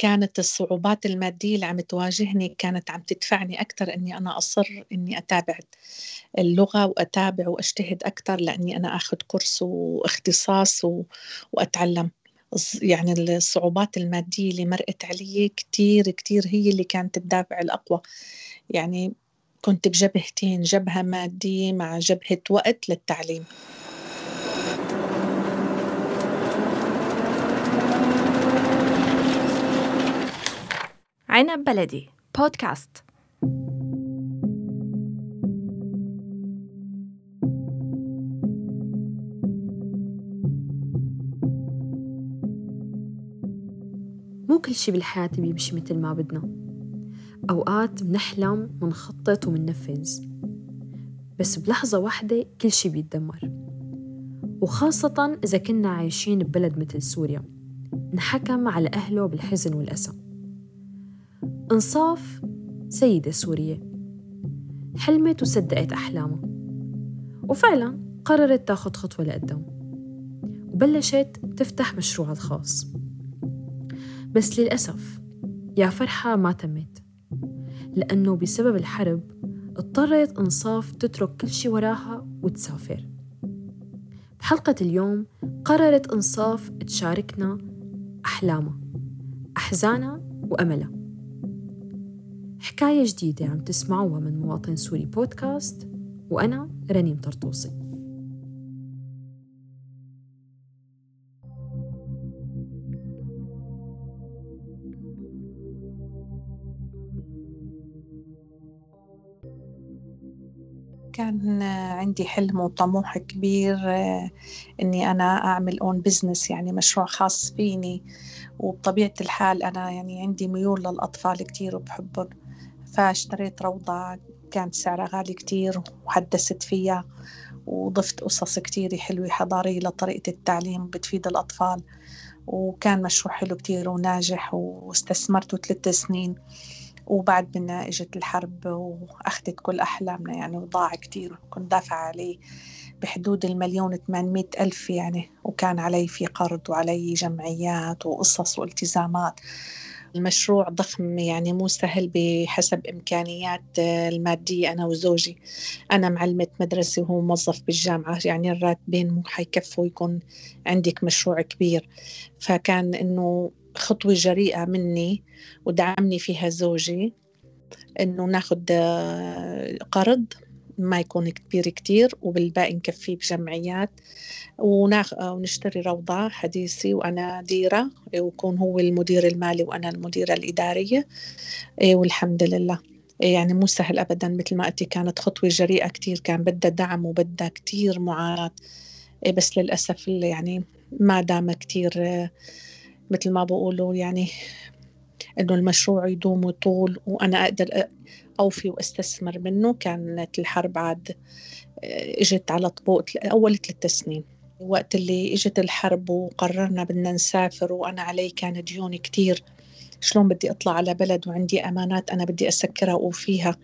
كانت الصعوبات المادية اللي عم تواجهني كانت عم تدفعني أكثر إني أنا أصر إني أتابع اللغة وأتابع وأجتهد أكثر لأني أنا أخذ كورس واختصاص و... وأتعلم. يعني الصعوبات المادية اللي مرقت علي كتير كتير هي اللي كانت الدافع الأقوى. يعني كنت بجبهتين جبهة مادية مع جبهة وقت للتعليم. عنب بلدي بودكاست مو كل شي بالحياة بيمشي مثل ما بدنا. أوقات منحلم منخطط ومننفذ. بس بلحظة واحدة كل شي بيتدمر. وخاصة إذا كنا عايشين ببلد مثل سوريا. انحكم على أهله بالحزن والأسى. إنصاف سيدة سورية حلمت وصدقت أحلامها وفعلا قررت تاخد خطوة لقدام. وبلشت تفتح مشروعها الخاص. بس للأسف يا فرحة ما تمت لأنه بسبب الحرب اضطرت إنصاف تترك كل شي وراها وتسافر. بحلقة اليوم قررت إنصاف تشاركنا أحلامها أحزانها وأملها حكاية جديدة عم تسمعوها من مواطن سوري بودكاست وأنا رنيم طرطوسي. كان عندي حلم وطموح كبير إني أنا أعمل أون بزنس يعني مشروع خاص فيني. وبطبيعة الحال أنا يعني عندي ميول للأطفال كتير وبحبهم. فاشتريت روضة كانت سعرها غالي كتير وحدثت فيها وضفت قصص كتير حلوة حضارية لطريقة التعليم بتفيد الأطفال وكان مشروع حلو كتير وناجح واستثمرته ثلاث سنين وبعد منا إجت الحرب وأخذت كل أحلامنا يعني وضاع كتير كنت دافعة عليه بحدود المليون 800 ألف يعني وكان علي في قرض وعلي جمعيات وقصص والتزامات المشروع ضخم يعني مو سهل بحسب إمكانيات المادية أنا وزوجي. أنا معلمة مدرسة وهو موظف بالجامعة يعني الراتبين مو حيكفوا يكون عندك مشروع كبير. فكان إنه خطوة جريئة مني ودعمني فيها زوجي إنه ناخد قرض ما يكون كبير كتير وبالباقي نكفيه بجمعيات. وناخ... ونشتري روضة حديثة وأنا ديرة ويكون هو المدير المالي وأنا المديرة الإدارية. إيه، والحمد لله. إيه، يعني مو سهل أبدا مثل ما قلتي كانت خطوة جريئة كتير كان بدها دعم وبدها كتير معاناة إيه، بس للأسف يعني ما دام كتير مثل ما بقولوا يعني إنه المشروع يدوم وطول وأنا أقدر أوفي وأستثمر منه. كانت الحرب عاد آه، إجت على طبوق أول ثلاث سنين. وقت اللي إجت الحرب وقررنا بدنا نسافر وأنا علي كان ديون كتير. شلون بدي أطلع على بلد وعندي أمانات أنا بدي أسكرها وأوفيها.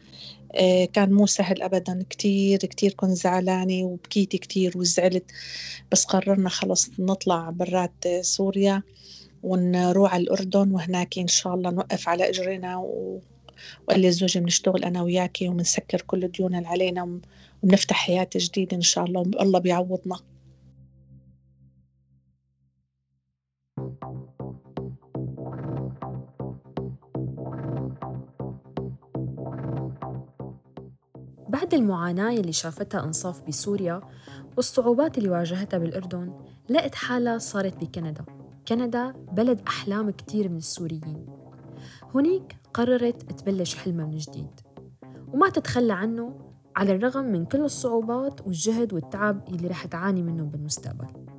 آه، كان مو سهل ابدا. كتير كتير كنت زعلانة وبكيت كتير وزعلت. بس قررنا خلص نطلع برات سوريا. ونروح على الأردن وهناك إن شاء الله نوقف على إجرنا و... وقال لي زوجي بنشتغل أنا وياكي وبنسكر كل الديون اللي علينا وبنفتح حياة جديدة إن شاء الله الله بيعوضنا. بعد المعاناة اللي شافتها إنصاف بسوريا والصعوبات اللي واجهتها بالأردن لقت حالها صارت بكندا. كندا بلد أحلام كتير من السوريين. هناك قررت تبلش حلمها من جديد وما تتخلى عنه على الرغم من كل الصعوبات والجهد والتعب اللي رح تعاني منه بالمستقبل.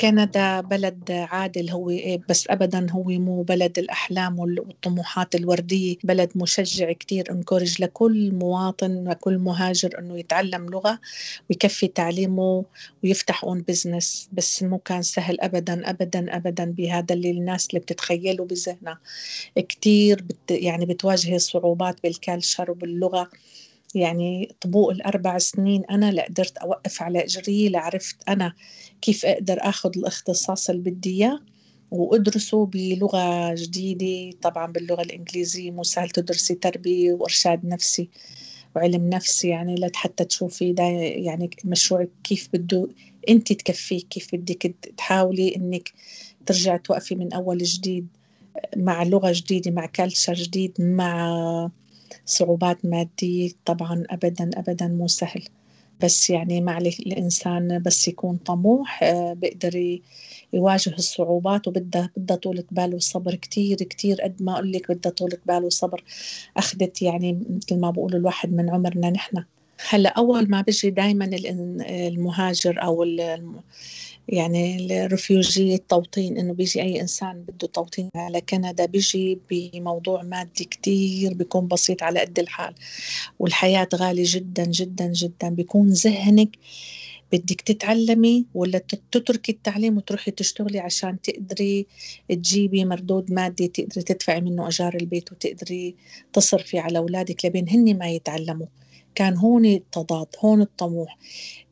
كندا بلد عادل هو إيه، بس ابدا هو مو بلد الأحلام والطموحات الوردية بلد مشجع كثير encourage لكل مواطن وكل مهاجر إنه يتعلم لغة ويكفي تعليمه ويفتح own business بس مو كان سهل ابدا ابدا ابدا بهذا اللي الناس اللي بتتخيله بذهنها. كثير بت يعني بتواجه صعوبات بال culture وباللغة. يعني فوق الأربع سنين أنا لقدرت أوقف على إجري لعرفت أنا كيف أقدر أخذ الاختصاص اللي بدي إياه وأدرسه بلغة جديدة طبعا باللغة الإنجليزية مو سهل تدرسي تربية وإرشاد نفسي وعلم نفس يعني لحتى تشوفي ده يعني مشروعك كيف بده أنت تكفيه كيف بدك تحاولي إنك ترجعي توقفي من أول جديد مع لغة جديدة مع كالتشر جديد مع صعوبات مادية طبعا ابدا ابدا مو سهل. بس يعني مع الإنسان بس يكون طموح آه، بيقدر يواجه الصعوبات وبدها بدها طولة بال وصبر كتير كتير قد ما أقول لك بدها طولة بال وصبر. أخذت يعني مثل ما بقول الواحد من عمرنا نحن. هلا أول ما بيجي دائما المهاجر أو يعني الرفيوجي التوطين إنه بيجي أي إنسان بده توطين على كندا بيجي بموضوع مادي كتير بيكون بسيط على قد الحال. والحياة غالية جدا جدا جدا. بيكون ذهنك بدك تتعلمي ولا تتركي التعليم وتروحي تشتغلي عشان تقدري تجيبي مردود مادي تقدري تدفعي منه أجار البيت وتقدري تصرفي على أولادك لبين هن ما يتعلموا. كان هون التضاد هون الطموح.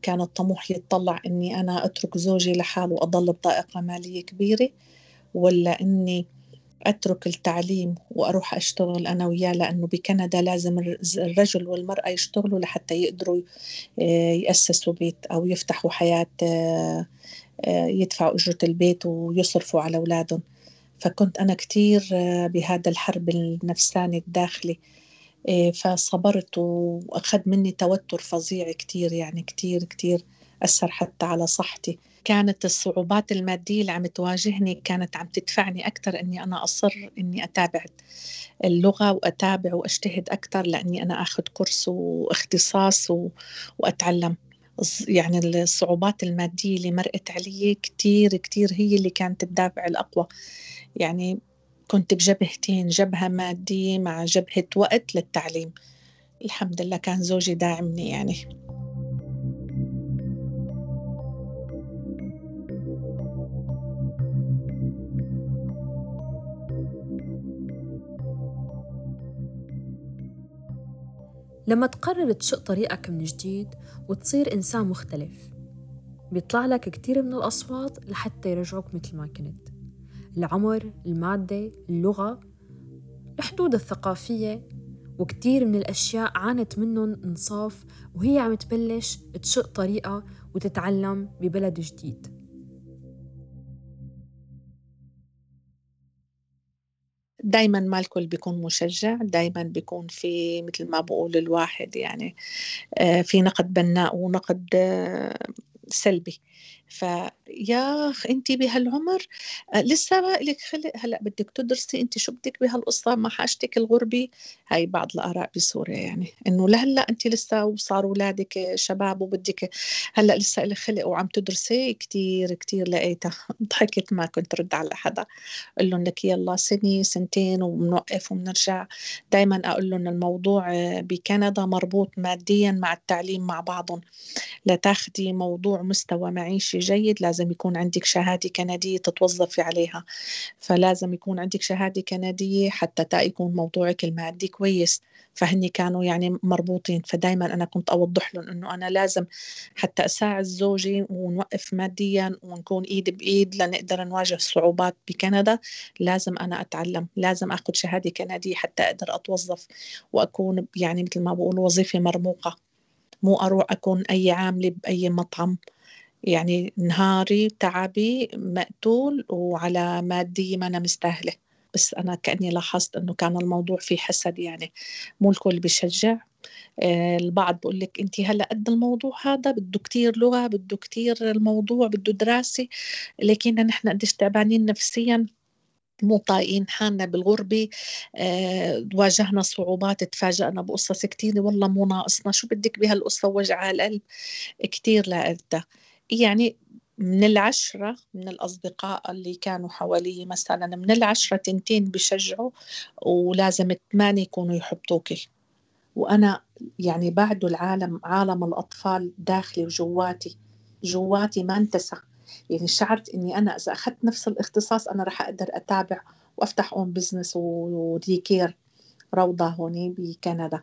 كان الطموح يتطلع إني أنا أترك زوجي لحاله وأضل بضائقه مالية كبيرة ولا إني أترك التعليم وأروح أشتغل أنا وياه لأنه بكندا لازم الرجل والمرأة يشتغلوا لحتى يقدروا آه، يأسسوا بيت أو يفتحوا حياة آه، آه، يدفعوا أجرة البيت ويصرفوا على أولادهم. فكنت أنا كثير بهذا الحرب النفساني الداخلي. فصبرت وأخذ مني توتر فظيع كثير يعني كثير كثير أثر حتى على صحتي. كانت الصعوبات المادية اللي عم تواجهني كانت عم تدفعني أكثر إني أنا أصر إني أتابع اللغة وأتابع وأجتهد أكثر لأني أنا أخذ كورس واختصاص و... وأتعلم. يعني الصعوبات المادية اللي مرقت علي كتير كتير هي اللي كانت الدافع الأقوى. يعني كنت بجبهتين جبهة مادية مع جبهة وقت للتعليم. الحمد لله كان زوجي داعمني يعني. لما تقرر تشق طريقك من جديد وتصير إنسان مختلف بيطلع لك كتير من الأصوات لحتى يرجعوك مثل ما كنت. العمر، المادة، اللغة الحدود الثقافية وكتير من الأشياء عانت منهم إنصاف وهي عم تبلش تشق طريقة وتتعلم ببلد جديد. دايما ما الكل بيكون مشجع دايما بيكون في مثل ما بقول الواحد يعني آه، في نقد بناء ونقد آه، سلبي. فيا انت بهالعمر آه، لسه ما لك خلق؟ هلأ بدك تدرسي انت شو بدك بهالقصة؟ ما حاجتك الغربه هاي بعض الآراء بسوريا يعني إنه لهلأ انت لسه وصاروا اولادك شباب وبدك هلأ لسه لك خلق وعم تدرسي؟ كثير كثير لقيتها. ضحكت ما كنت رد على حدا. أقول لهم لك يلا سنة سنتين وبنوقف وبنرجع دائما أقول لهم الموضوع آه، بكندا مربوط ماديا مع التعليم مع بعضهم. لتاخدي موضوع مستوى معيشي جيد لازم يكون عندك شهادة كندية تتوظفي عليها. فلازم يكون عندك شهادة كندية حتى يكون موضوعك المادي كويس. فهني كانوا يعني مربوطين. فدايما أنا كنت أوضح لهم أنه أنا لازم حتى أساعد زوجي ونوقف ماديا ونكون إيد بإيد لنقدر نواجه الصعوبات بكندا. لازم أنا أتعلم. لازم أخذ شهادة كندية حتى أقدر أتوظف وأكون يعني مثل ما بقول وظيفة مرموقة. مو أروح أكون أي عاملة بأي مطعم. يعني نهاري تعبي مقتول وعلى مادية ما أنا مستاهلة. بس أنا كأني لاحظت أنه كان الموضوع فيه حسد يعني. مو الكل بيشجع. آه، البعض بقول لك انت هلأ قد الموضوع هذا بده كتير لغة بده كتير الموضوع بده دراسة. لكن نحن قديش تعبانين نفسيا. مو طايقين حالنا بالغربة. أه واجهنا صعوبات تفاجأنا بقصص كتير والله مو ناقصنا. شو بدك بهالقصة؟ وجع القلب. كتير لقيتها. يعني من العشرة من الأصدقاء اللي كانوا حوالي مثلا من العشرة تنتين بشجعوا ولازم ثمانية يكونوا يحبطوكي وأنا يعني بعد العالم عالم الأطفال داخلي وجواتي جواتي ما انتسى يعني شعرت إني أنا إذا أخذت نفس الاختصاص أنا رح أقدر أتابع وأفتح own business و daycare روضة هون بكندا.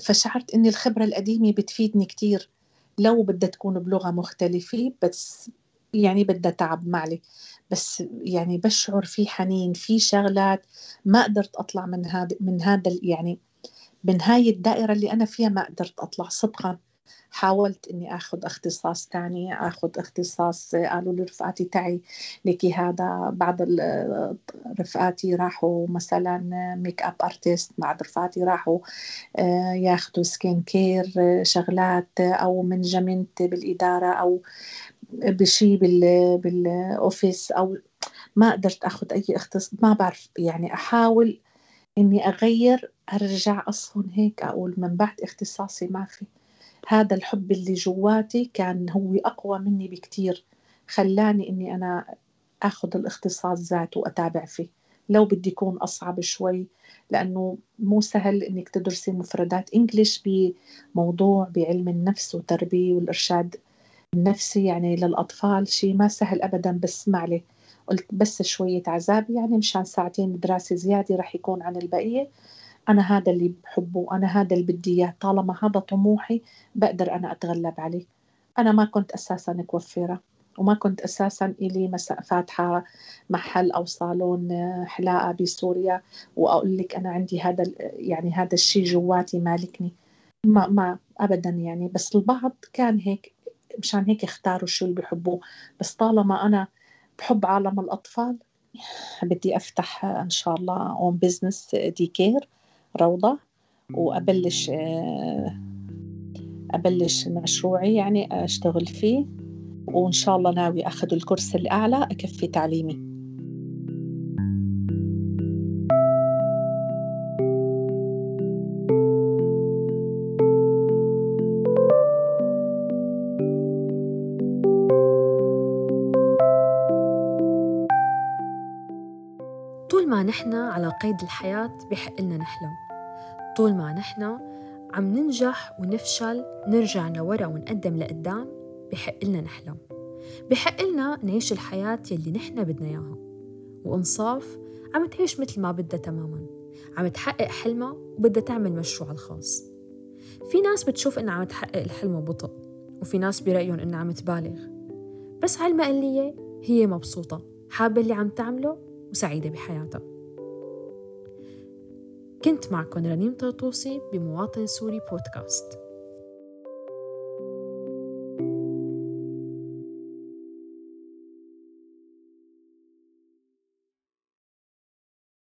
فشعرت إني الخبرة القديمة بتفيدني كتير. لو بدها تكون بلغة مختلفة بس يعني بدها تعب معلي. بس يعني بشعر في حنين في شغلات ما قدرت أطلع من هذا من هذا يعني من هاي الدائرة اللي أنا فيها ما قدرت أطلع صدقا. حاولت إني آخذ اختصاص ثاني آخذ اختصاص قالوا لي رفقاتي تعي لكي هذا بعض رفقاتي راحوا مثلا makeup artist بعض رفقاتي راحوا آه، ياخذوا skin care شغلات أو management بالإدارة أو بشي بالاوفيس أو ما قدرت آخذ أي اختصاص ما بعرف يعني أحاول إني أغير أرجع أصلا هيك أقول من بعد اختصاصي ما في. هذا الحب اللي جواتي كان هو أقوى مني بكتير. خلاني إني أنا أخذ الاختصاص ذاته وأتابع فيه. لو بدي يكون أصعب شوي لأنه مو سهل إنك تدرسي مفردات إنجليش بموضوع بعلم النفس والتربية والإرشاد النفسي يعني للأطفال شيء ما سهل أبدا بس معلي قلت بس شوية عذاب يعني مشان ساعتين دراسة زيادة رح يكون عن البقية. أنا هذا اللي بحبه أنا هذا اللي بدي إياه. طالما هذا طموحي بقدر أنا أتغلب عليه. أنا ما كنت أساسا كوفيرة وما كنت أساسا إلي مساء فاتحة محل أو صالون حلاقة بسوريا وأقول لك أنا عندي هذا يعني هذا الشيء جواتي مالكني. ما ما أبدا يعني. بس البعض كان هيك مشان هيك اختاروا شو اللي بيحبوه. بس طالما أنا بحب عالم الأطفال بدي أفتح إن شاء الله own business daycare روضة وأبلش آه، أبلش مشروعي يعني أشتغل فيه وإن شاء الله ناوي أخذ ال course الأعلى أكفي تعليمي. ما نحن على قيد الحياة بحق لنا نحلم. طول ما نحن عم ننجح ونفشل نرجع لورا ونقدم لقدام بحق لنا نحلم. بحق لنا نعيش الحياة يلي نحن بدنا إياها. وإنصاف عم تعيش مثل ما بدها تماما. عم تحقق حلمها وبدها تعمل مشروعها الخاص. في ناس بتشوف إنها عم تحقق الحلم ببطء وفي ناس برأيهم إنها عم تبالغ. بس على المقلية هي مبسوطة حابة اللي عم تعمله وسعيدة بحياتها. كنت معكم رنيم طرطوسي بمواطن سوري بودكاست.